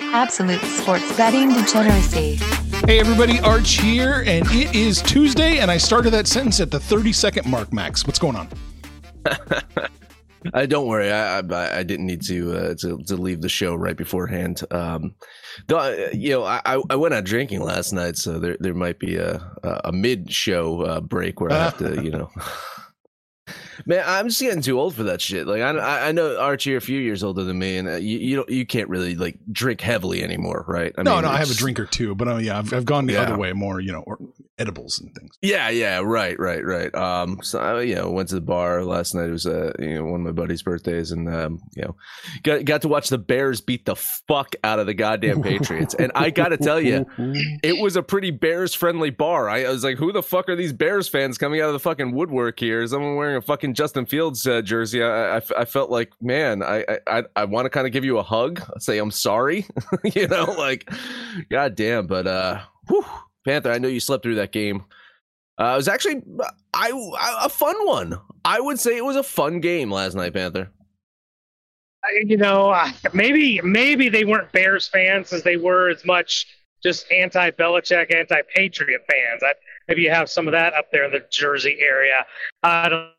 Absolute sports betting degeneracy. Hey everybody, Arch here, and it is Tuesday, and I started that sentence at the 30 second mark, Max. What's going on? Uh, don't worry, I, I, I didn't need to, uh, to to leave the show right beforehand. Um, though, you know, I, I went out drinking last night, so there there might be a a mid show uh, break where I have to, you know. Man, I'm just getting too old for that shit. Like I, I know Archie, you're a few years older than me, and uh, you, you don't, you can't really like drink heavily anymore, right? I no, mean, no, I have a drink or two, but uh, yeah, I've, I've gone the yeah. other way more, you know, or edibles and things. Yeah, yeah, right, right, right. Um, so I, you know, went to the bar last night. It was uh, you know, one of my buddy's birthdays, and um, you know, got got to watch the Bears beat the fuck out of the goddamn Patriots. and I got to tell you, it was a pretty Bears friendly bar. I, I was like, who the fuck are these Bears fans coming out of the fucking woodwork here? Is someone wearing a fucking Justin Fields uh, jersey? I, I, I, felt like, man, I I, I want to kind of give you a hug, say I'm sorry, you know, like, goddamn, but uh, whew Panther, I know you slept through that game. Uh, it was actually I, I, a fun one. I would say it was a fun game last night, Panther. You know, uh, maybe maybe they weren't Bears fans as they were as much just anti-Belichick, anti-Patriot fans. I, maybe you have some of that up there in the Jersey area. I don't,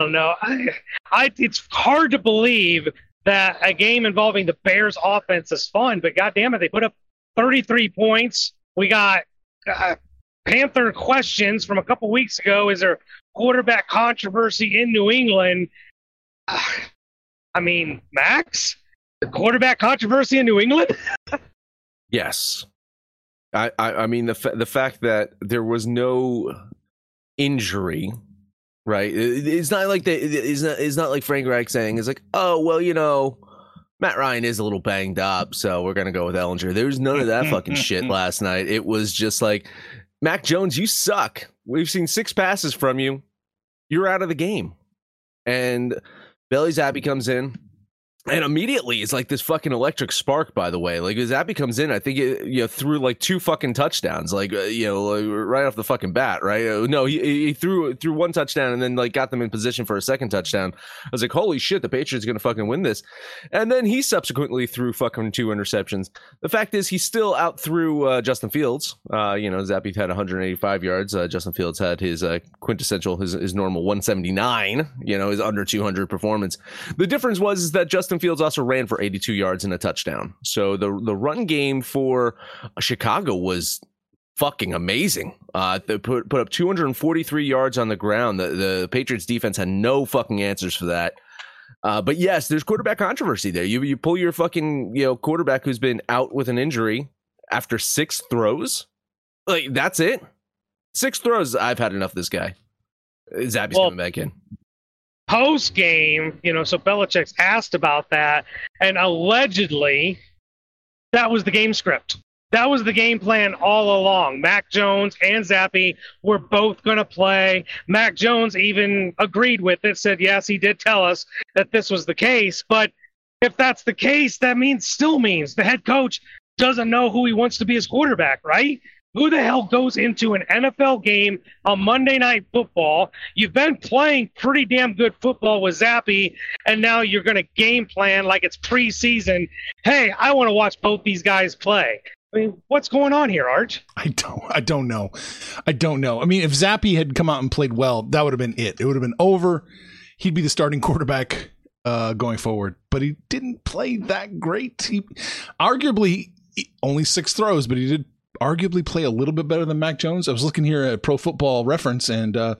I don't know. I, I, it's hard to believe that a game involving the Bears offense is fun, but goddamn it, they put up 33 points. We got uh, Panther questions from a couple weeks ago. Is there quarterback controversy in New England? Uh, I mean, Max, the quarterback controversy in New England? yes. I, I, I mean the the fact that there was no injury, right? It's not like the, it's not it's not like Frank Reich saying it's like oh well you know Matt Ryan is a little banged up, so we're gonna go with Ehlinger. There was none of that fucking shit last night. It was just like, Mac Jones, you suck. We've seen six passes from you. You're out of the game. And Bailey Zappe comes in, and immediately it's like this fucking electric spark. By the way, like as Zappe comes in, I think it you know threw like two fucking touchdowns, like uh, you know like, right off the fucking bat, right? Uh, no, he, he threw threw one touchdown and then like got them in position for a second touchdown. I was like, holy shit, the Patriots gonna fucking win this. And then he subsequently threw fucking two interceptions. The fact is, he still out threw uh, Justin Fields. Uh, you know, Zappe had 185 yards. Justin Fields had his quintessential, his his normal 179. You know, his under 200 performance. The difference was that Justin Fields also ran for 82 yards and a touchdown. So the the run game for Chicago was fucking amazing. Uh, they put put up 243 yards on the ground. The the Patriots defense had no fucking answers for that. Uh, but yes, there's quarterback controversy there. You you pull your fucking you know quarterback who's been out with an injury after six throws, like that's it. Six throws. I've had enough of this guy. Zappe's well, coming back in post game, you know, so Belichick's asked about that, and allegedly that was the game script. That was the game plan all along. Mac Jones and Zappe were both going to play. Mac Jones even agreed with it, said, yes, he did tell us that this was the case. But if that's the case, that means still means the head coach doesn't know who he wants to be his quarterback, right? Who the hell goes into an NFL game on Monday Night Football? You've been playing pretty damn good football with Zappe, and now you're going to game plan like it's preseason. Hey, I want to watch both these guys play. I mean, what's going on here, Arch? I don't. I don't know. I don't know. I mean, if Zappe had come out and played well, that would have been it. It would have been over. He'd be the starting quarterback uh, going forward. But he didn't play that great. He arguably only six throws, but he did arguably play a little bit better than Mac Jones. I was looking here at Pro Football Reference, and uh,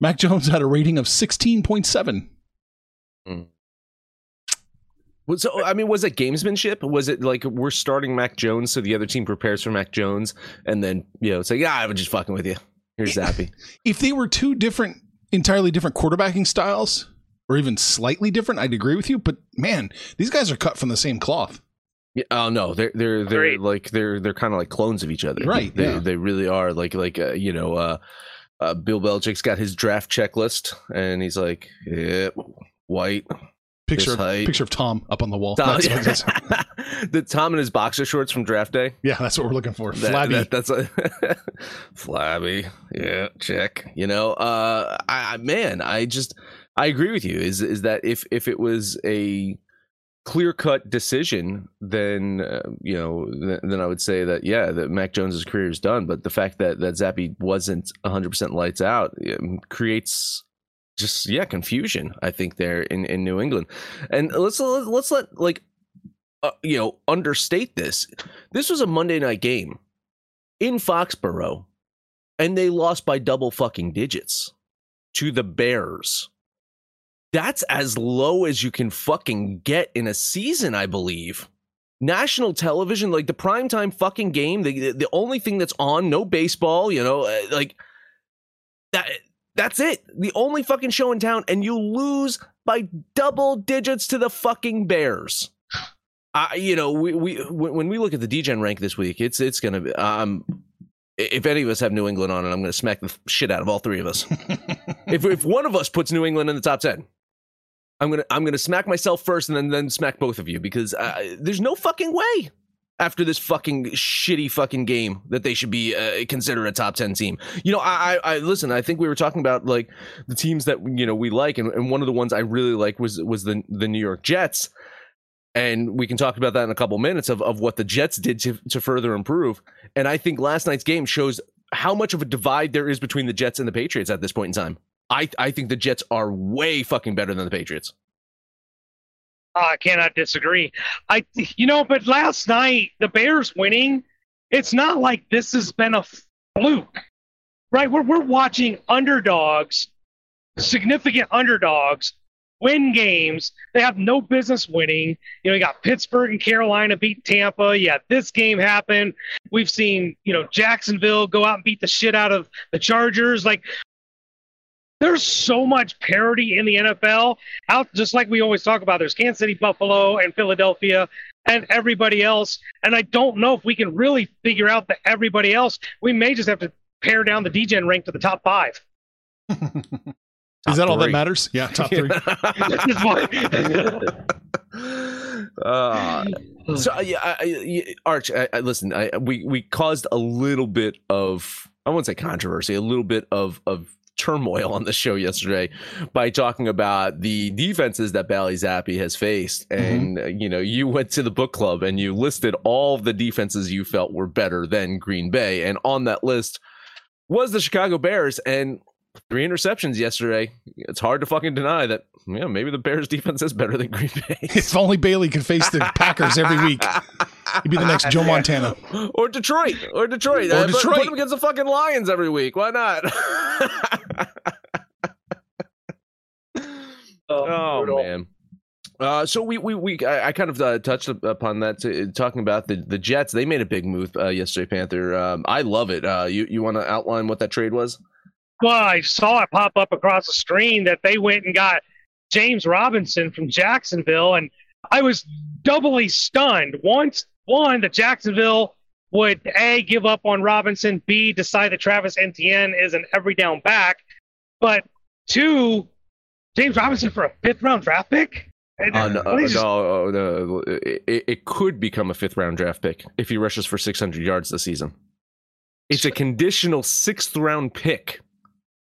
Mac Jones had a rating of sixteen point seven. Mm. So I mean, was it gamesmanship? Was it like we're starting Mac Jones so the other team prepares for Mac Jones, and then you know say, yeah, I'm just fucking with you. Here's Zappe. If they were two different, entirely different quarterbacking styles, or even slightly different, I'd agree with you. But man, these guys are cut from the same cloth. Yeah, oh no, they're they're they're Great. like they're they're kind of like clones of each other, right? They yeah. they really are like like uh, you know, uh, uh, Bill Belichick's got his draft checklist, and he's like, yeah, white. Picture of, picture of Tom up on the wall. Tom, yeah. the Tom in his boxer shorts from draft day. Yeah, that's what we're looking for. Flabby. That, that's a flabby. Yeah, check. You know, uh, I, man, I just I agree with you. Is is that if if it was a clear cut decision, then uh, you know, th- then I would say that yeah, that Mac Jones's career is done. But the fact that that Zappe wasn't 100 percent lights out creates just yeah confusion. I think there in in New England, and let's let's let like uh, you know understate this. This was a Monday night game in Foxborough, and they lost by double fucking digits to the Bears that's as low as you can fucking get in a season, I believe. National television, like the primetime fucking game, the the only thing that's on, no baseball, you know, uh, like that. That's it. The only fucking show in town, and you lose by double digits to the fucking Bears. Uh, you know, we, we when we look at the Degen rank this week, it's it's gonna be um if any of us have New England on it, I'm going to smack the shit out of all three of us. if if one of us puts New England in the top ten, I'm gonna I'm gonna smack myself first and then then smack both of you because uh, there's no fucking way after this fucking shitty fucking game that they should be uh, considered a top 10 team. You know, I, I, I listen, I think we were talking about like the teams that you know we like and, and one of the ones I really like was was the the New York Jets. And we can talk about that in a couple minutes of, of what the Jets did to, to further improve. And I think last night's game shows how much of a divide there is between the Jets and the Patriots at this point in time. I I think the Jets are way fucking better than the Patriots. Uh, I cannot disagree. I you know, but last night the Bears winning, it's not like this has been a fluke. Right? We're we're watching underdogs, significant underdogs win games. They have no business winning. You know, you got Pittsburgh and Carolina beat Tampa. Yeah, this game happened. We've seen, you know, Jacksonville go out and beat the shit out of the Chargers. Like there's so much parity in the NFL. Out just like we always talk about, there's Kansas City, Buffalo, and Philadelphia, and everybody else. And I don't know if we can really figure out that everybody else. We may just have to pare down the Degen rank to the top five. Is that all that matters? Yeah, top three. uh, so yeah, I, I, Arch, I, listen. we we caused a little bit of I won't say controversy, a little bit of of turmoil on the show yesterday by talking about the defenses that Bailey Zappe has faced. Mm-hmm. And, mm-hmm. you know, you went to the book club and you listed all the defenses you felt were better than Green Bay. And on that list was the Chicago Bears. And three interceptions yesterday. It's hard to fucking deny that. Yeah, maybe the Bears defense is better than Green Bay. if only Bailey could face the Packers every week. He'd be the next Joe Montana. Or Detroit. Or Detroit. Or uh, Detroit. Put him against the fucking Lions every week. Why not? oh, oh man. Uh, so we we, we I, I kind of uh, touched upon that to, talking about the, the Jets. They made a big move uh, yesterday, Panther. Um, I love it. Uh, you you want to outline what that trade was? Well, I saw it pop up across the screen that they went and got James Robinson from Jacksonville, and I was doubly stunned. Once one that Jacksonville would a give up on Robinson, b decide that Travis Etienne is an every down back, but two, James Robinson for a fifth round draft pick. Uh, no, uh, no, no, it, it could become a fifth round draft pick if he rushes for 600 yards this season. It's a conditional sixth round pick.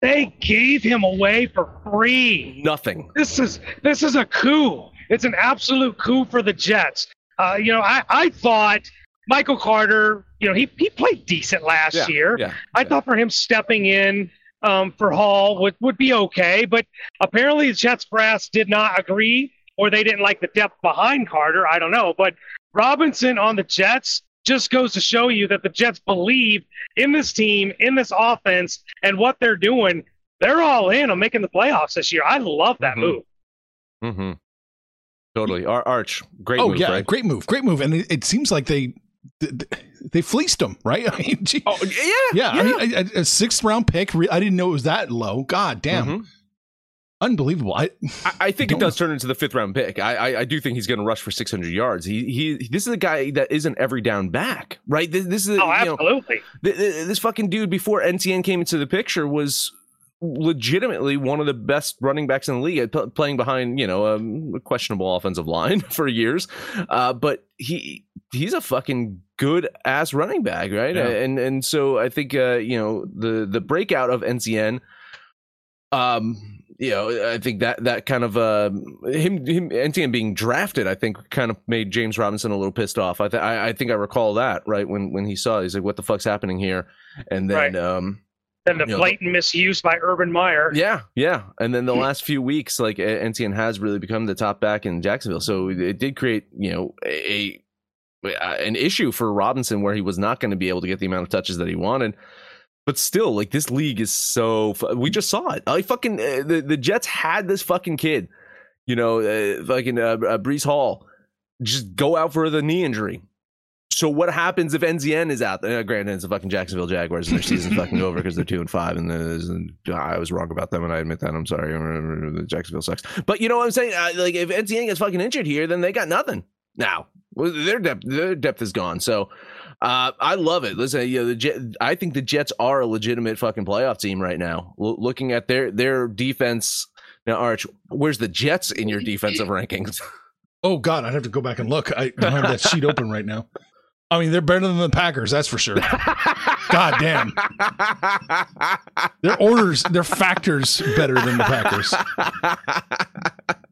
They gave him away for free. Nothing. This is this is a coup. It's an absolute coup for the Jets. Uh, you know, I, I thought Michael Carter, you know, he, he played decent last yeah, year. Yeah, I yeah. thought for him stepping in um, for Hall would, would be okay, but apparently the Jets brass did not agree or they didn't like the depth behind Carter. I don't know. But Robinson on the Jets just goes to show you that the Jets believe in this team, in this offense, and what they're doing. They're all in on making the playoffs this year. I love that mm-hmm. move. Mm-hmm. Totally. Ar- Arch, great oh, move, yeah, right? great move, great move. And it, it seems like they they fleeced him, right? I mean, gee, oh, yeah, yeah. yeah. I mean, a, a, sixth round pick. I didn't know it was that low. God damn. Mm-hmm unbelievable. I I, I think it does turn into the fifth round pick. I I, I do think he's going to rush for 600 yards. He he. This is a guy that isn't every down back, right? This, this is oh absolutely. Know, this fucking dude before Etienne came into the picture was legitimately one of the best running backs in the league, playing behind you know a questionable offensive line for years. Uh, but he he's a fucking good ass running back, right? Yeah. And and so I think uh, you know the the breakout of Etienne. Um, you know, I think that that kind of uh, him him Etienne being drafted, I think, kind of made James Robinson a little pissed off. I th- I, I think I recall that right when when he saw, it, he's like, "What the fuck's happening here?" And then, Right. um, And the you know, blatant misuse by Urban Meyer. yeah, yeah, and then the last few weeks, like Etienne has really become the top back in Jacksonville, so it did create, you know, a, a an issue for Robinson where he was not going to be able to get the amount of touches that he wanted. But still, like this league is so. fu- We just saw it. I fucking uh, the the Jets had this fucking kid, you know, uh, fucking uh, uh, Breece Hall, just go out for the knee injury. So what happens if Etienne is out? Uh, granted, it's the fucking Jacksonville Jaguars, and their season's fucking over because they're two and five, and, and I was wrong about them, and I admit that. I'm sorry. Jacksonville sucks, but you know what I'm saying? Like if Etienne gets fucking injured here, then they got nothing now. Their depth, their depth is gone. So uh, I love it. Listen, you know, the Jet, I think the Jets are a legitimate fucking playoff team right now. L- looking at their their defense. Now, Arch, where's the Jets in your defensive rankings? Oh God, I'd have to go back and look. I don't have that sheet open right now. I mean, they're better than the Packers, that's for sure. God damn. Their orders, their factors better than the Packers.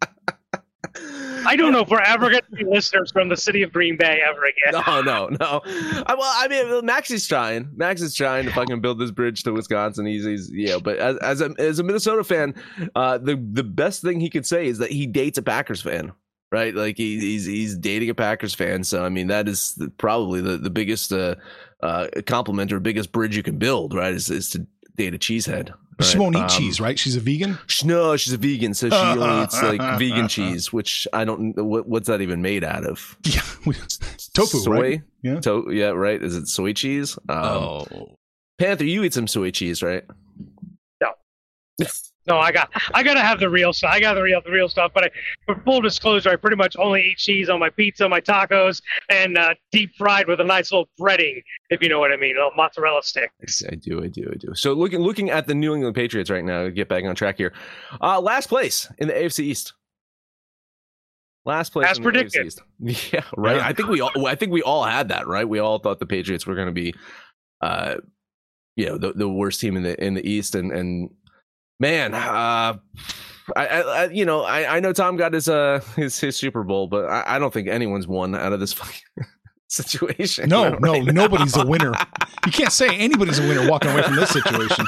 I don't know if we're ever going to be listeners from the city of Green Bay ever again. No, no, no. I, well, I mean, Max is trying. Max is trying to fucking build this bridge to Wisconsin. He's, he's yeah. But as as a as a Minnesota fan, uh, the the best thing he could say is that he dates a Packers fan, right? Like he, he's he's dating a Packers fan. So I mean, that is the, probably the the biggest uh, uh, compliment or biggest bridge you can build, right? Is is to date a cheesehead. She won't eat Um, cheese, right? She's a vegan. sh- No, she's a vegan, so she only eats like vegan cheese, which I don't. what, what's that even made out of? Yeah, tofu, soy? right? Yeah. To- yeah, right. Is it soy cheese? Um, Oh, Panther, you eat some soy cheese, right? No, I got I got to have the real stuff. I got the real the real stuff. But I, for full disclosure, I pretty much only eat cheese on my pizza, my tacos, and uh, deep fried with a nice little breading, if you know what I mean, a little mozzarella stick. I do, I do, I do. So looking looking at the New England Patriots right now, get back on track here. Uh, last place in the AFC East. Last place As in the predicted. AFC East. Yeah, right. Yeah. I think we all I think we all had that, right? We all thought the Patriots were going to be uh you know, the, the worst team in the in the East and and man, uh I, I, you know I, I know Tom got his uh his, his Super Bowl, but I, I don't think anyone's won out of this fucking situation. no, right no, now. nobody's a winner. You can't say anybody's a winner walking away from this situation.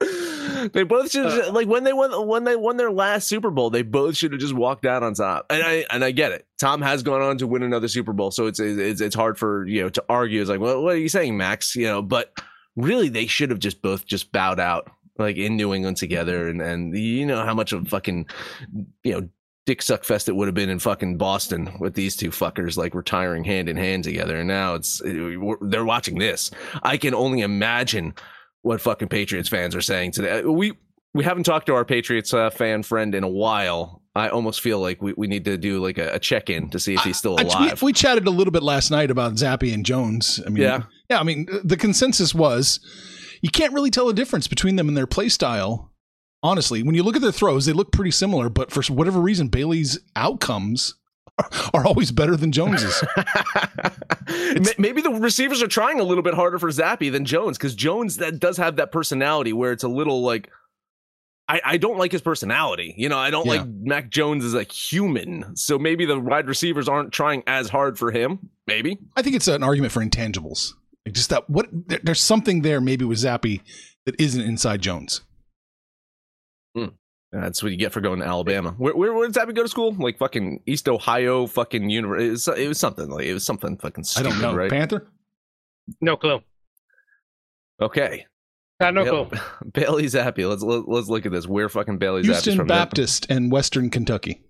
they both should like when they won when they won their last Super Bowl. They both should have just walked out on top. And I and I get it. Tom has gone on to win another Super Bowl, so it's it's it's hard for you know to argue. It's like, well, what are you saying, Max? You know, but really, they should have just both just bowed out like in New England together. And and you know how much of a fucking you know dick suck fest it would have been in fucking Boston with these two fuckers like retiring hand in hand together. And now it's they're watching this. I can only imagine what fucking Patriots fans are saying today. We we haven't talked to our Patriots uh, fan friend in a while. I almost feel like we, we need to do like a, a check in to see if he's still I- alive. we, we chatted a little bit last night about Zappe and Jones. I mean, Yeah. yeah. I mean, the consensus was you can't really tell a difference between them and their play style. Honestly, when you look at their throws, they look pretty similar, but for whatever reason, Bailey's outcomes are, are always better than Jones's. Maybe the receivers are trying a little bit harder for Zappe than Jones because Jones that does have that personality where it's a little like I, I don't like his personality. You know, I don't Yeah. like Mac Jones as a human. So maybe the wide receivers aren't trying as hard for him. Maybe. I think it's an argument for intangibles. Like just that what there, there's something there maybe with Zappe that isn't inside Jones. Hmm. That's what you get for going to Alabama. Where, where, where did Zappe go to school? Like fucking East Ohio, fucking university. It was, it was something like it was something fucking I don't know. right? Panther? No clue. Okay, Got no Yep. clue. Bailey Zappe. Let's let, let's look at this. Where fucking Bailey Zappe's Houston from? Baptist and Western Kentucky.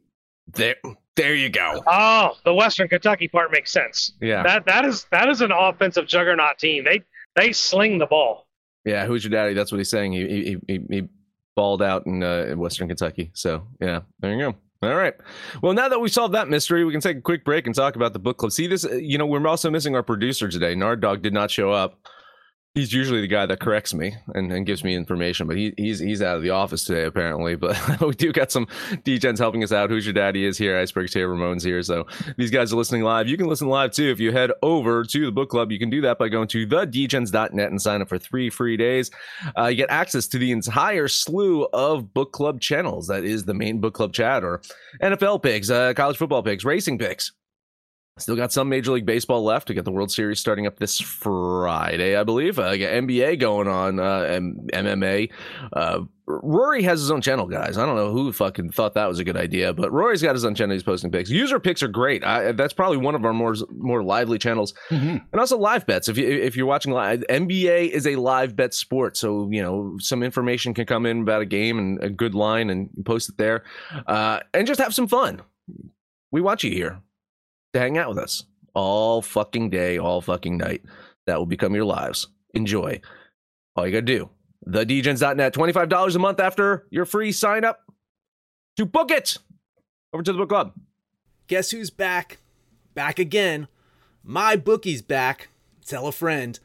There, there you go. Oh, the Western Kentucky part makes sense. Yeah, That that is that is an offensive juggernaut team. They they sling the ball. yeah. Who's your daddy? That's what he's saying. He he he, he balled out in, uh, in Western Kentucky. So yeah, there you go. All right. Well, now that we solved that mystery, we can take a quick break and talk about the book club. See this? uh, You know, we're also missing our producer today. Nard Dog did not show up. He's usually the guy that corrects me and, and gives me information, but he, he's he's out of the office today apparently. But we do got some Degens helping us out. Who's your daddy is here. Iceberg's here. Ramon's here. So these guys are listening live. You can listen live too if you head over to the book club. You can do that by going to thedegens.net and sign up for three free days. Uh, you get access to the entire slew of book club channels. That is the main book club chat or NFL picks, uh, college football picks, racing picks. Still got some Major League Baseball left. We got the World Series starting up this Friday, I believe. Uh, got NBA going on, uh, and MMA. Uh, Rory has his own channel, guys. I don't know who fucking thought that was a good idea, but Rory's got his own channel. He's posting picks. User picks are great. I, that's probably one of our more more lively channels, Mm-hmm. and also live bets. If you if you're watching live, NBA is a live bet sport, so you know some information can come in about a game and a good line, and post it there, uh, and just have some fun. We watch you here to hang out with us all fucking day, all fucking night. That will become your lives. Enjoy. All you gotta do. TheDegens.net, $25 a month after your free sign up to book it. Over to the book club. Guess who's back? Back again. My bookie's back. Tell a friend.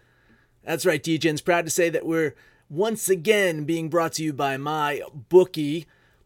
That's right, Degen's proud to say that we're once again being brought to you by my bookie.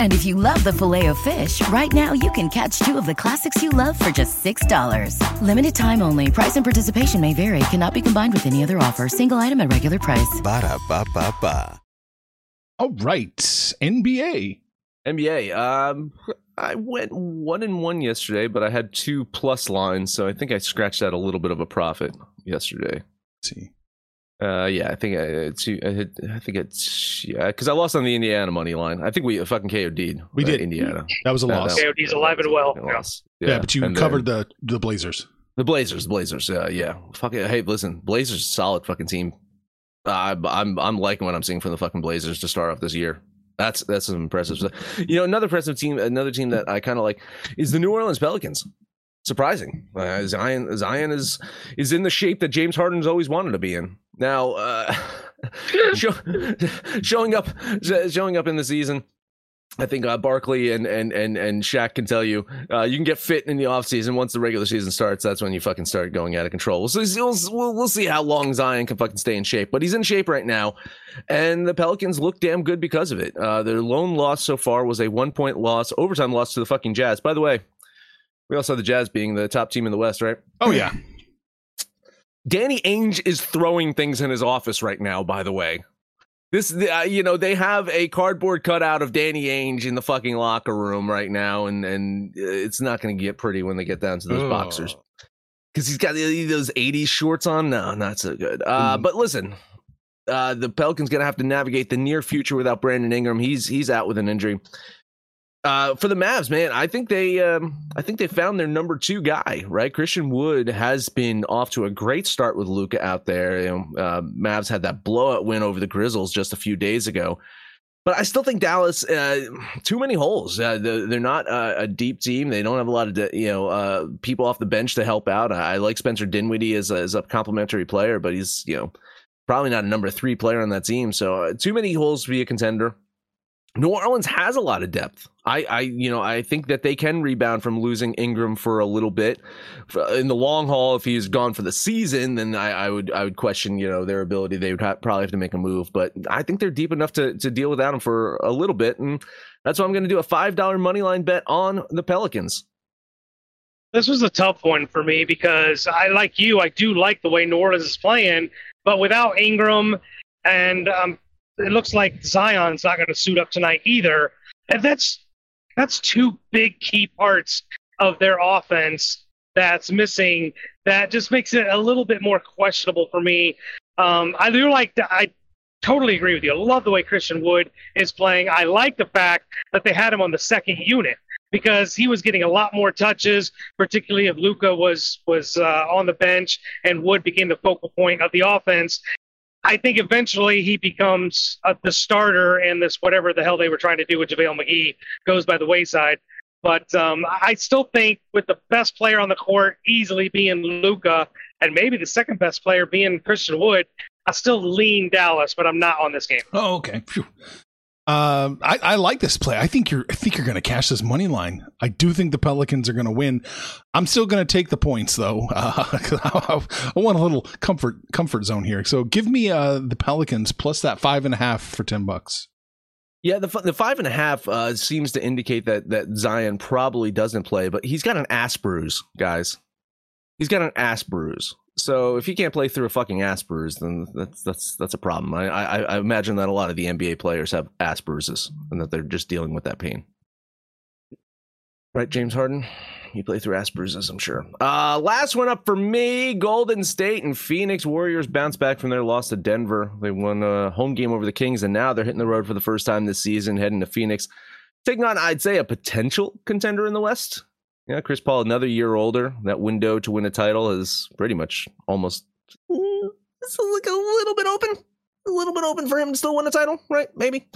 And if you love the filet of fish, right now you can catch two of the classics you love for just $6. Limited time only. Price and participation may vary. Cannot be combined with any other offer. Single item at regular price. Ba da ba ba ba. All right, NBA. NBA. Um, I went one and one yesterday, but I had two plus lines, so I think I scratched out a little bit of a profit yesterday. Let's see. Uh, yeah, I think I, two, I, think it's yeah, because I lost on the Indiana money line. I think we fucking KO'd. We uh, did. Indiana. That was a That- loss. that- KOD's alive and well. that Yeah. yeah. but you and then- covered the the Blazers. The Blazers, the Blazers, uh, yeah. Fuck it. Hey, listen, Blazers, solid fucking team. Uh, I'm I'm liking what I'm seeing from the fucking Blazers to start off this year. That's that's impressive. You know, another impressive team, another team that I kind of like is the New Orleans Pelicans. Surprising, uh, Zion Zion is is in the shape that James Harden's always wanted to be in. Now, uh, show, showing up showing up in the season. I think uh, Barkley and and and and Shaq can tell you uh, you can get fit in the offseason. Once the regular season starts, that's when you fucking start going out of control. See, we'll, we'll, we'll see how long Zion can fucking stay in shape, but he's in shape right now, and the Pelicans look damn good because of it. Uh, their lone loss so far was a one point loss, overtime loss to the fucking Jazz. By the way, we also have the Jazz being the top team in the West, right? Oh yeah. Danny Ainge is throwing things in his office right now. By the way, this uh, you know they have a cardboard cutout of Danny Ainge in the fucking locker room right now, and and uh, it's not going to get pretty when they get down to those Ugh. boxers because he's got those '80s shorts on. No, not so good. Uh, Mm. But listen. Uh, the Pelicans gonna have to navigate the near future without Brandon Ingram. He's he's out with an injury. Uh, for the Mavs, man, I think they, um, I think they found their number two guy. Right, Christian Wood has been off to a great start with Luka out there. You know, uh, Mavs had that blowout win over the Grizzlies just a few days ago, but I still think Dallas uh, too many holes. Uh, they're, they're not uh, a deep team. They don't have a lot of you know uh, people off the bench to help out. I, I like Spencer Dinwiddie as a, as a complimentary player, but he's you know probably not a number three player on that team. So too many holes to be a contender. New Orleans has a lot of depth. I, I, you know, I think that they can rebound from losing Ingram for a little bit. In the long haul, if he's gone for the season, then I, I would, I would question, you know, their ability. They would probably have to make a move, but I think they're deep enough to to deal without him for a little bit, and that's why I'm going to do a five dollar money line bet on the Pelicans. This was a tough one for me because I like you. I do like the way New Orleans is playing, but without Ingram and um, it looks like Zion's not going to suit up tonight either. And that's that's two big key parts of their offense that's missing. That just makes it a little bit more questionable for me. Um, I do like the, I totally agree with you. I love the way Christian Wood is playing. I like the fact that they had him on the second unit because he was getting a lot more touches, particularly if Luka was was uh, on the bench and Wood became the focal point of the offense. I think eventually he becomes uh, the starter, and this whatever the hell they were trying to do with JaVale McGee goes by the wayside. But um, I still think with the best player on the court easily being Luka, and maybe the second best player being Christian Wood, I still lean Dallas, but I'm not on this game. Oh, okay. Phew. Um, I, I like this play. I think you're. I think you're going to cash this money line. I do think the Pelicans are going to win. I'm still going to take the points though. Uh, I want a little comfort comfort zone here. So give me uh, the Pelicans plus that five and a half for ten bucks. Yeah, the the five and a half uh, seems to indicate that that Zion probably doesn't play, but he's got an ass bruise, guys. He's got an ass bruise. So if he can't play through a fucking bruise, then that's that's that's a problem. I, I, I imagine that a lot of the NBA players have bruises and that they're just dealing with that pain. Right, James Harden? You play through bruises, I'm sure. Uh, last one up for me Golden State and Phoenix Warriors bounce back from their loss to Denver. They won a home game over the Kings, and now they're hitting the road for the first time this season, heading to Phoenix. Taking on, I'd say, a potential contender in the West. Yeah, Chris Paul, another year older. That window to win a title is pretty much almost mm, it's like a little bit open. A little bit open for him to still win a title, right? Maybe.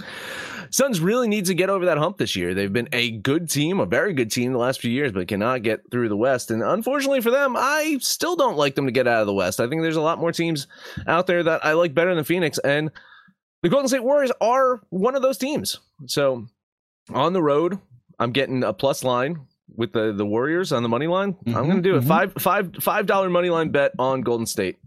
Suns really need to get over that hump this year. They've been a good team, a very good team the last few years, but cannot get through the West. And unfortunately for them, I still don't like them to get out of the West. I think there's a lot more teams out there that I like better than Phoenix. And the Golden State Warriors are one of those teams. So on the road, I'm getting a plus line with the the Warriors on the money line. Mm-hmm, I'm going to do a mm-hmm. five five five dollar money line bet on Golden State.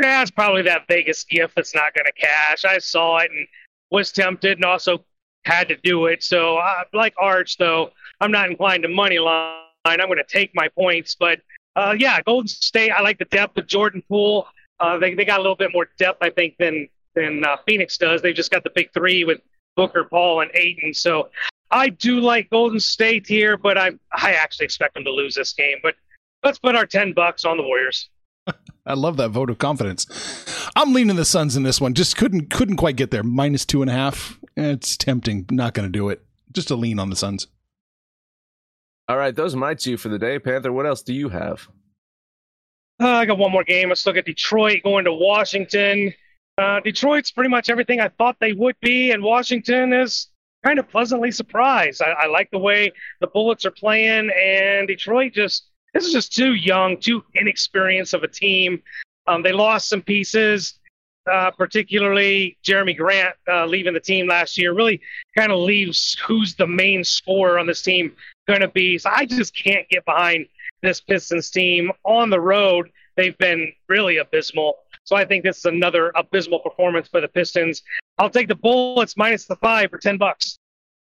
Yeah, it's probably that Vegas gift that's not going to cash. I saw it and was tempted, and also had to do it. So, uh, like Arch, though, I'm not inclined to money line. I'm going to take my points, but uh, yeah, Golden State. I like the depth of Jordan Poole. Uh, they they got a little bit more depth, I think, than than uh, Phoenix does. They just got the big three with Booker, Paul, and Ayton. So I do like Golden State here, but I I actually expect them to lose this game. But let's put our ten bucks on the Warriors. I love that vote of confidence. I'm leaning the Suns in this one. Just couldn't couldn't quite get there. Minus two and a half. It's tempting. Not going to do it. Just a lean on the Suns. All right, those are my two for the day. Panther, what else do you have? Uh, I got one more game. Let's look at Detroit going to Washington. Uh, Detroit's pretty much everything I thought they would be, and Washington is kind of pleasantly surprised. I, I like the way the Bullets are playing, and Detroit just this is just too young, too inexperienced of a team. Um, they lost some pieces, uh, particularly Jerami Grant uh, leaving the team last year. Really kind of leaves who's the main scorer on this team going to be. So I just can't get behind this Pistons team on the road. They've been really abysmal. So I think this is another abysmal performance for the Pistons. I'll take the Bullets minus the five for ten bucks.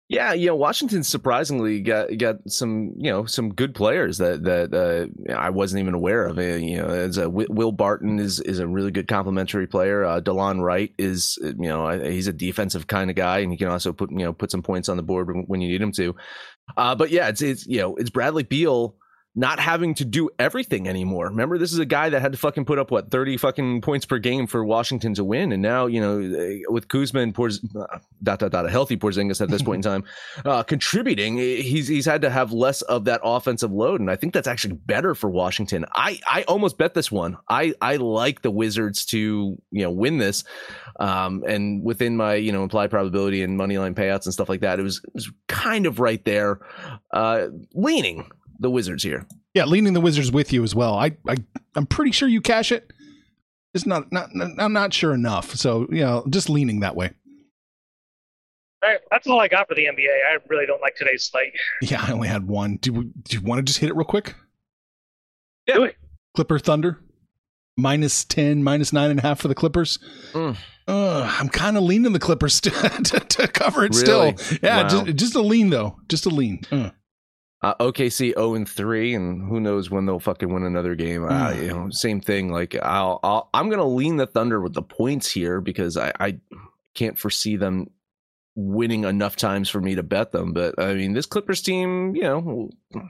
Yeah, you know, Washington surprisingly got got some you know some good players that that uh, I wasn't even aware of. Uh, you know, as a Will Barton is is a really good complementary player. Uh, Delon Wright is you know he's a defensive kind of guy, and he can also put you know put some points on the board when, when you need him to. Uh, but yeah, it's it's you know it's Bradley Beal not having to do everything anymore. Remember, this is a guy that had to fucking put up what thirty fucking points per game for Washington to win, and now you know with Kuzma and Porz, uh, dot dot dot a healthy Porzingis at this point in time, uh, contributing, he's he's had to have less of that offensive load, and I think that's actually better for Washington. I I almost bet this one. I I like the Wizards to you know win this, um, and within my you know implied probability and money line payouts and stuff like that, it was it was kind of right there, uh, leaning the Wizards here. Yeah, leaning the Wizards with you as well. I, I I'm pretty sure you cash it. It's not not I'm not sure enough. So, you know, just leaning that way. right, that's all I got for the NBA. I really don't like today's slate. Yeah, I only had one. Do, we, do you want to just hit it real quick? Yeah. Do it. Clipper Thunder, minus 10, minus nine and a half for the Clippers. Mm. Uh, I'm kind of leaning the Clippers to, to, to cover it Really? still. Yeah, Wow. just, just a lean, though. Just a lean. Uh. Uh, OKC 0 and 3, and who knows when they'll fucking win another game. Uh, Mm. you know, same thing. Like I'll, I'll I'm gonna lean the Thunder with the points here because I, I can't foresee them winning enough times for me to bet them. But I mean, this Clippers team, you know. We'll,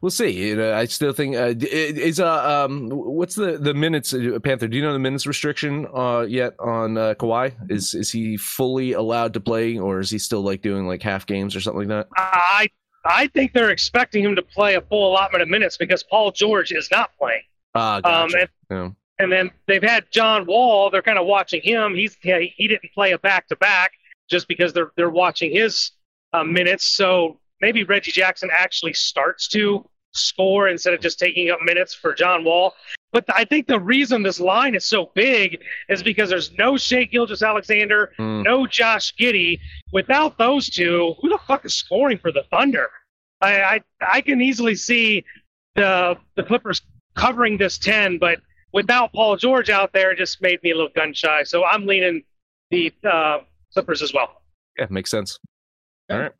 we'll see. You know, I still think uh, d- is uh um what's the the minutes uh, Panther? Do you know the minutes restriction uh yet on uh, Kawhi? Is is he fully allowed to play, or is he still like doing like half games or something like that? I I think they're expecting him to play a full allotment of minutes because Paul George is not playing. Ah, Um, and, yeah. and then they've had John Wall. They're kind of watching him. He's yeah, he didn't play a back to back just because they're they're watching his uh, minutes. So maybe Reggie Jackson actually starts to score instead of just taking up minutes for John Wall. But I think the reason this line is so big is because there's no Shai Gilgeous-Alexander, Mm. no Josh Giddey. Without those two, who the fuck is scoring for the Thunder? I I, I can easily see the the Clippers covering this ten, but without Paul George out there, it just made me a little gun shy. So I'm leaning the uh, Clippers as well. Yeah, makes sense. All right.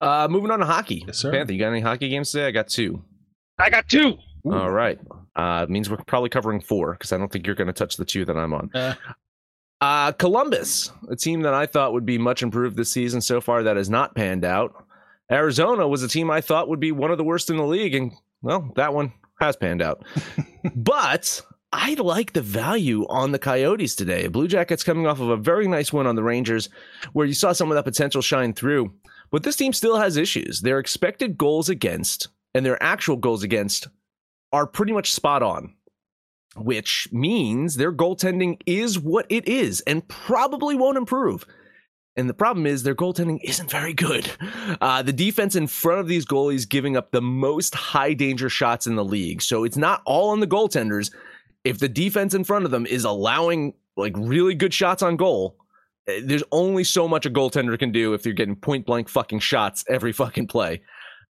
Uh, moving on to hockey. Yes, sir. Panther, you got any hockey games today? I got two. I got two. All right. Uh, means we're probably covering four because I don't think you're going to touch the two that I'm on. Uh, Uh, Columbus, a team that I thought would be much improved this season so far that has not panned out. Arizona was a team I thought would be one of the worst in the league, and well, that one has panned out. but I like the value on the Coyotes today. Blue Jackets coming off of a very nice win on the Rangers, where you saw some of that potential shine through. But this team still has issues. Their expected goals against and their actual goals against are pretty much spot on which means their goaltending is what it is and probably won't improve. And the problem is their goaltending isn't very good. Uh, the defense in front of these goalies giving up the most high danger shots in the league. So it's not all on the goaltenders. If the defense in front of them is allowing like really good shots on goal, there's only so much a goaltender can do if they're getting point blank fucking shots every fucking play.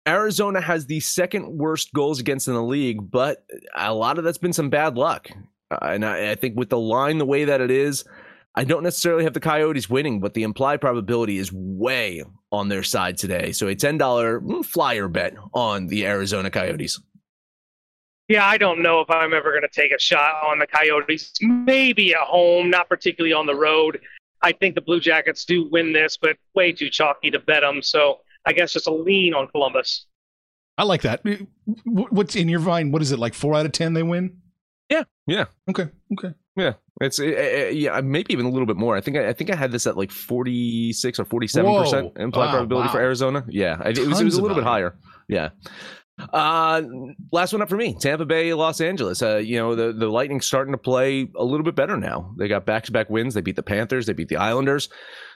Arizona has the second worst goals against in the league, but a lot of that's been some bad luck. Uh, and I, I think with the line the way that it is, I don't necessarily have the Coyotes winning, but the implied probability is way on their side today. So a $10 mm, flyer bet on the Arizona Coyotes. Yeah, I don't know if I'm ever going to take a shot on the Coyotes. Maybe at home, not particularly on the road. I think the Blue Jackets do win this, but way too chalky to bet them. So I guess just a lean on Columbus. I like that. What's in your mind? What is it like? Four out of ten they win. Yeah, yeah. Okay, okay. Yeah, it's uh, uh, yeah, maybe even a little bit more. I think I, I think I had this at like forty six or forty seven percent implied Wow, probability for. Arizona. Yeah, I, it was it was a little bit higher. Yeah. Uh, last one up for me: Tampa Bay, Los Angeles. Uh, you know the the Lightning starting to play a little bit better now. They got back to back wins. They beat the Panthers. They beat the Islanders.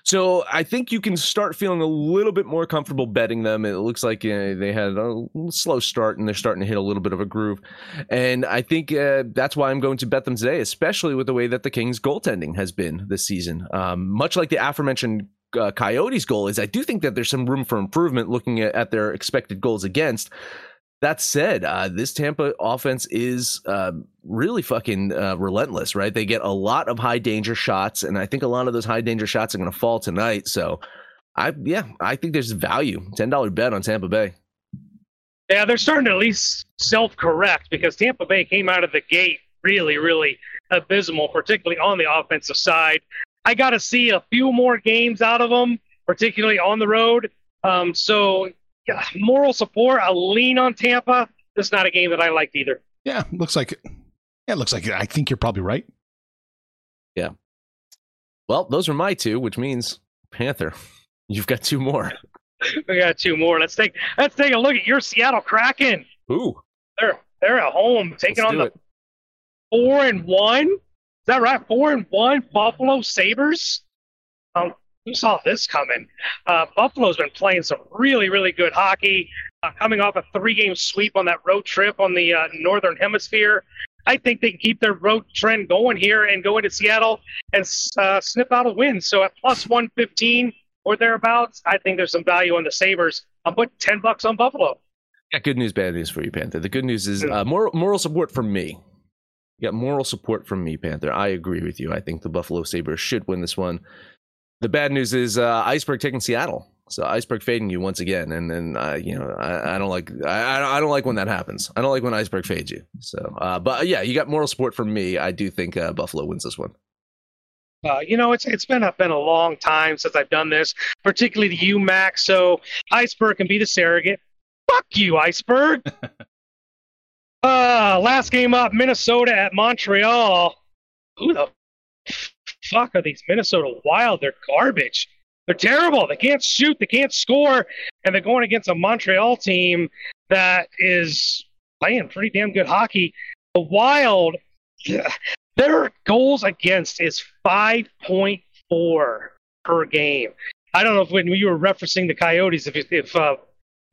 So I think you can start feeling a little bit more comfortable betting them. It looks like uh, they had a slow start and they're starting to hit a little bit of a groove. And I think uh, that's why I'm going to bet them today, especially with the way that the Kings goaltending has been this season. Um, much like the aforementioned uh, Coyotes goal is, I do think that there's some room for improvement looking at, at their expected goals against. That said, uh, this Tampa offense is uh, really fucking uh, relentless, right? They get a lot of high danger shots, and I think a lot of those high danger shots are going to fall tonight. So, I yeah, I think there's value. Ten dollar bet on Tampa Bay. Yeah, they're starting to at least self correct because Tampa Bay came out of the gate really, really abysmal, particularly on the offensive side. I got to see a few more games out of them, particularly on the road. Um, so, yeah, moral support, a lean on Tampa. This is not a game that I liked either. Yeah, looks like. It. Yeah, looks like. I think you're probably right. Yeah. Well, those are my two, which means Panther. You've got two more. We got two more. Let's take let's take a look at your Seattle Kraken. Ooh, They're they're at home taking let's on the it. four and one. Is that right? Four and one Buffalo Sabres. Um, who saw this coming? Uh, Buffalo's been playing some really, really good hockey. Uh, coming off a three-game sweep on that road trip on the uh, Northern Hemisphere. I think they can keep their road trend going here and go into Seattle and uh, snip out a win. So at plus 115 or thereabouts, I think there's some value on the Sabres. I'm putting 10 bucks on Buffalo. Yeah, good news, bad news for you, Panther. The good news is uh, moral moral support from me. You got moral support from me, Panther. I agree with you. I think the Buffalo Sabres should win this one. The bad news is uh, Iceberg taking Seattle. So Iceberg fading you once again, and then uh, you know I, I don't like I, I don't like when that happens. I don't like when Iceberg fades you. So, uh, but yeah, you got moral support from me. I do think uh, Buffalo wins this one. Uh, you know, it's it's been a been a long time since I've done this, particularly to you, Max. So Iceberg can be the surrogate. Fuck you, Iceberg. uh, last game up, Minnesota at Montreal. Who the fuck are these Minnesota Wild? They're garbage. They're terrible. They can't shoot. They can't score, and they're going against a Montreal team that is playing pretty damn good hockey. The Wild, their goals against is 5.4 per game. I don't know if when you were referencing the Coyotes, if if uh,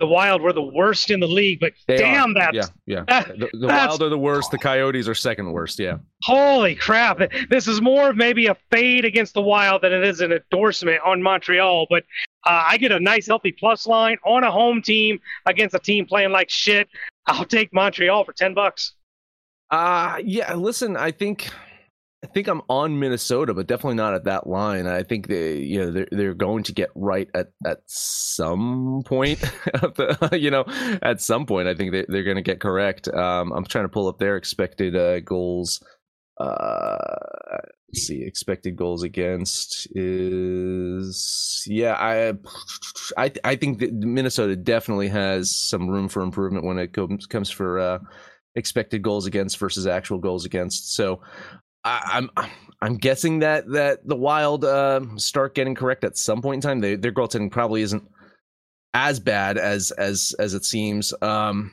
the Wild were the worst in the league, but They damn, are. that's yeah, yeah. That, the, the Wild are the worst. The Coyotes are second worst. Yeah. Holy crap. This is more of maybe a fade against the Wild than it is an endorsement on Montreal. But uh, I get a nice, healthy plus line on a home team against a team playing like shit. I'll take Montreal for 10 bucks. Uh yeah, listen, I think I think I'm on Minnesota, but definitely not at that line. I think they, you know, they're they're going to get right at at some point. the, you know, at some point, I think they they're going to get correct. Um, I'm trying to pull up their expected uh, goals. Uh, let's see, expected goals against is yeah. I I I think that Minnesota definitely has some room for improvement when it comes comes for. Uh, expected goals against versus actual goals against. So I, I'm I'm guessing that that the Wild uh, start getting correct at some point in time. They, their goaltending probably isn't as bad as as as it seems. Um,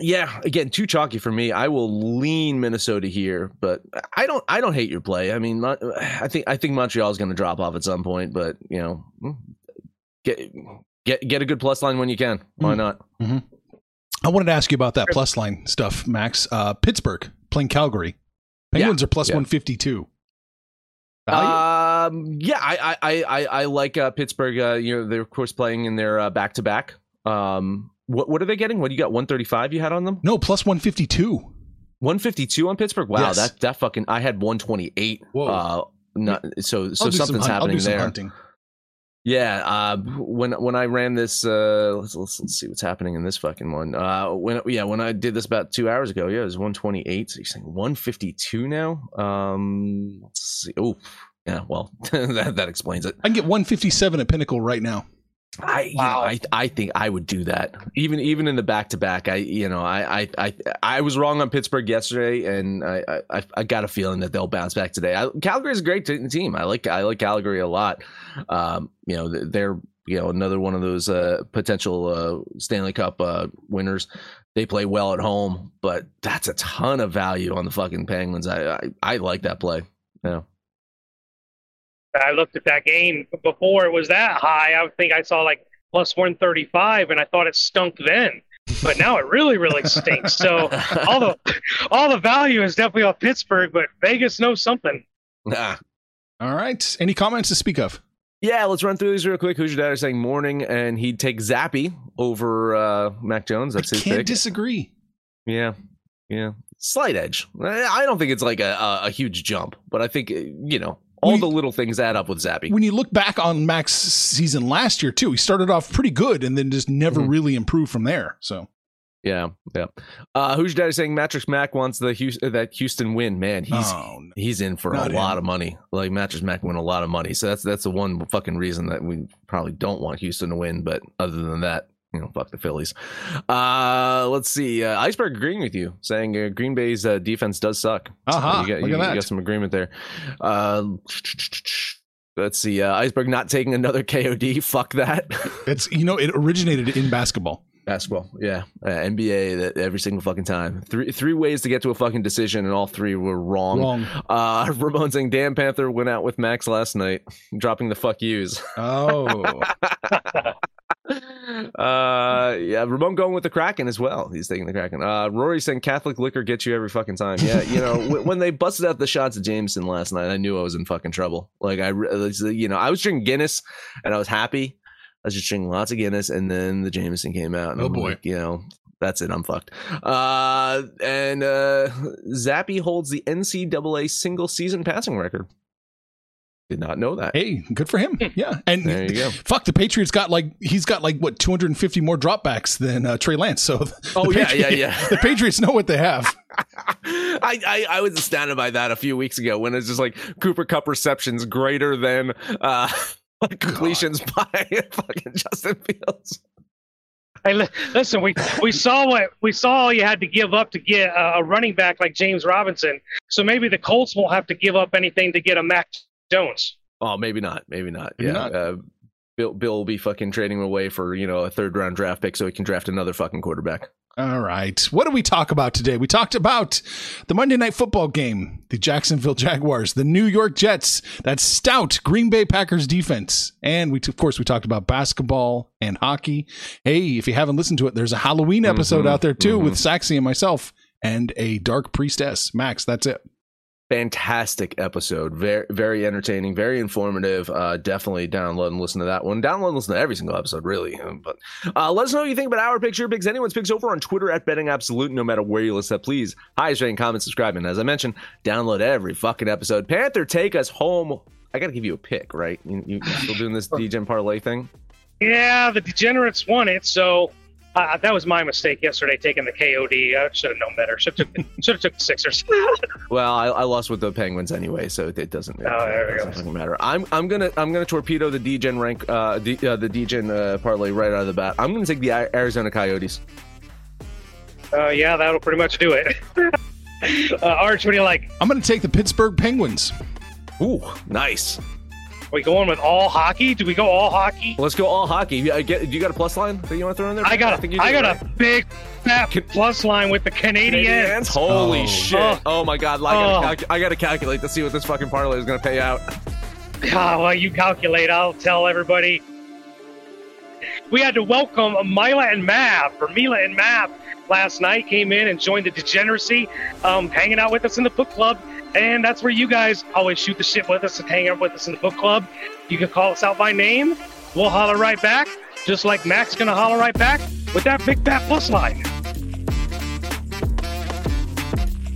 yeah, again, too chalky for me. I will lean Minnesota here, but I don't I don't hate your play. I mean, I think I think Montreal is going to drop off at some point, but you know, get get get a good plus line when you can. Why Mm. not? I wanted to ask you about that plus line stuff, Max. Uh, Pittsburgh playing Calgary. Penguins are plus yeah. 152. Value? Um, yeah, I, I, I, I like uh, Pittsburgh. Uh, you know, they're of course playing in their back to back. Um, what what are they getting? What do you got? One thirty five. You had on them? no, plus 152. One fifty two on Pittsburgh. Wow, Yes. that that fucking. I had one twenty eight. Whoa. Uh, not so so I'll some something's hunt- I'll happening do some there. hunting. Yeah, uh, when when I ran this, uh, let's, let's let's see what's happening in this fucking one. Uh, when yeah, when I did this about two hours ago, yeah, it was one twenty eight. So you're saying one fifty two now? Um, let's see. Oh, yeah. Well, that that explains it. I can get 157 at Pinnacle right now. I you know, I I think I would do that even even in the back to back. I you know I I I I was wrong on Pittsburgh yesterday, and I I, I got a feeling that they'll bounce back today. I, Calgary's a great t- team. I like I like Calgary a lot. Um, you know they're you know another one of those uh, potential uh, Stanley Cup uh, winners. They play well at home, but that's a ton of value on the fucking Penguins. I I, I like that play. Yeah. I looked at that game before it was that high. I think I saw like plus 135, and I thought it stunk then. But now it really, really stinks. So all the all the value is definitely on Pittsburgh, but Vegas knows something. Nah. All right. Any comments to speak of? Yeah, let's run through these real quick. Who's your dad is saying morning, and he'd take Zappe over uh, Mac Jones. That's I his can't pick. disagree. yeah, yeah, slight edge. I I don't think it's like a, a, a huge jump, but I think uh, you know all We- the little things add up with Zappe. When you look back on Mac's season last year, too, he started off pretty good and then just never Mhm. really improved from there. So yeah, yeah. Uh, who's your dad is saying Mattress Mac wants the Houston, that Houston win? Man, he's Oh, no. he's in for a Not lot of money. Like Mattress Mac win a lot of money, so that's that's the one fucking reason that we probably don't want Houston to win. But other than that, you know, fuck the Phillies. Uh, let's see. Uh, Iceberg agreeing with you, saying uh, Green Bay's uh, defense does suck. Aha, you got, look you, at you got some agreement there. Uh, let's see. Uh, Iceberg not taking another KOD. Fuck that. it's, you know, it originated in basketball. Basketball, yeah, uh, NBA. That every single fucking time. Three three ways to get to a fucking decision, and all three were wrong. Wrong. Uh, Ramon saying Dan Panther went out with Max last night, dropping the fuck yous. Oh. uh, Uh, yeah, Ramon going with the Kraken as well. He's taking the Kraken. Uh, Rory saying Catholic liquor gets you every fucking time. Yeah, you know w- when they busted out the shots of Jameson last night, I knew I was in fucking trouble. Like I, you know, I was drinking Guinness and I was happy. I was just drinking lots of Guinness, and then the Jameson came out. And Oh, I'm boy. like, you know, that's it. I'm fucked. Uh, and uh, Zappe holds the NCAA single season passing record. Did not know that. Hey, good for him. Yeah, and There you go. fuck the Patriots got like he's got like what 250 more dropbacks than uh, Trey Lance. So the Oh, yeah, Patri- yeah, yeah. The Patriots know what they have. I, I I was astounded by that a few weeks ago when it's just like Cooper Kupp receptions greater than uh like completions by fucking Justin Fields. Hey, listen, we we saw what we saw. All you had to give up to get a, a running back like James Robinson. So maybe the Colts won't have to give up anything to get a Mac Jones. Oh, maybe not. Maybe not. Maybe yeah. not. Uh, Bill Bill will be fucking trading away for you know a third round draft pick so he can draft another fucking quarterback. All right. What do we talk about today? We talked about the Monday night football game, the Jacksonville Jaguars, the New York Jets, that stout Green Bay Packers defense. And we, of course, we talked about basketball and hockey. Hey, if you haven't listened to it, there's a Halloween episode Mhm, out there too mhm. with Saxy and myself and a dark priestess. Max, that's it. Fantastic episode. Very very entertaining, very informative. Uh definitely download and listen to that one. Download and listen to every single episode, really. Um, But uh let us know what you think about our picks, your picks, anyone's picks over on Twitter at Betting Absolute, no matter where you listen. Up, please, highest rating, comment, subscribe, and as I mentioned, download every fucking episode. Panther, take us home. I gotta give you a pick, right? You, you still doing this Degen parlay thing? Yeah, the degenerates won it. So uh, that was my mistake yesterday, taking the KOD. I should have known better. Should have took, should have took the Sixers. Well, I, I lost with the Penguins anyway, so it doesn't, it Oh, there we go. doesn't matter. I'm I'm gonna I'm gonna torpedo the Degen rank uh, D, uh the Degen uh, parlay right out of the bat. I'm gonna take the Ari- Arizona Coyotes. uh, yeah, that'll pretty much do it. uh, Arch, what do you like? I'm going to take the Pittsburgh Penguins. Ooh, nice. We going with all hockey? Do we go all hockey? Let's go all hockey. You, uh, get, you got a plus line that you want to throw in there? I got think a, you I got right? a big fat Can- plus line with the Canadiens. Canadiens? Holy Oh. shit! Oh. Oh, my god! I gotta, Oh. calcu- I gotta calculate to see what this fucking parlay is gonna pay out. Ah, well, you calculate. I'll tell everybody. We had to welcome Mila and Mav, or Mila and Mav, last night. Came in and joined the Degeneracy, um, hanging out with us in the book club. And that's where you guys always shoot the shit with us and hang out with us in the book club. You can call us out by name. We'll holler right back, just like Mac's gonna holler right back with that big fat plus line.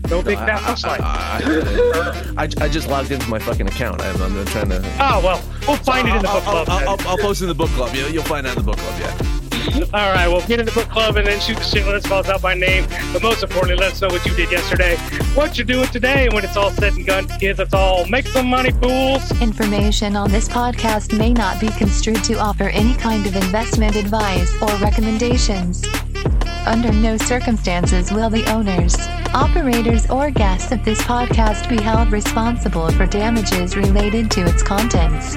No big fat plus line. I, I, I just logged into my fucking account. I'm, I'm trying to. Oh well, we'll find it in the I'll, book club. I'll. I'll, I'll post it in the book club. You'll, you'll find out in the book club. Yeah. All right, well, get in the book club and then shoot the shit. Let us call us out by name. But most importantly, let us know what you did yesterday, what you're doing today, when it's all said and done, kids, let's all make some money, fools. Information on this podcast may not be construed to offer any kind of investment advice or recommendations. Under no circumstances will the owners, operators, or guests of this podcast be held responsible for damages related to its contents.